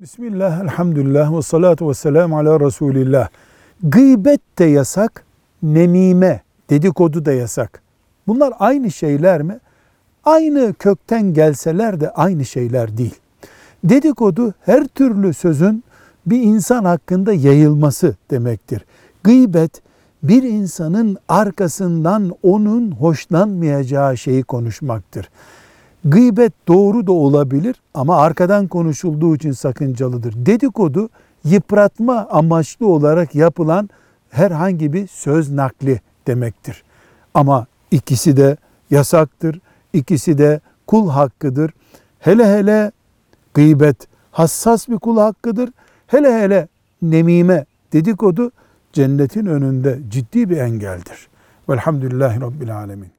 Bismillah, elhamdülillah ve salatu ve selamu ala Resulillah. Gıybet de yasak, nemime, dedikodu da yasak. Bunlar aynı şeyler mi? Aynı kökten gelseler de aynı şeyler değil. Dedikodu her türlü sözün bir insan hakkında yayılması demektir. Gıybet bir insanın arkasından onun hoşlanmayacağı şeyi konuşmaktır. Gıybet doğru da olabilir ama arkadan konuşulduğu için sakıncalıdır. Dedikodu yıpratma amaçlı olarak yapılan herhangi bir söz nakli demektir. Ama ikisi de yasaktır, ikisi de kul hakkıdır. Hele hele gıybet hassas bir kul hakkıdır. Hele hele nemime dedikodu cennetin önünde ciddi bir engeldir. Velhamdülillahi Rabbil Alemin.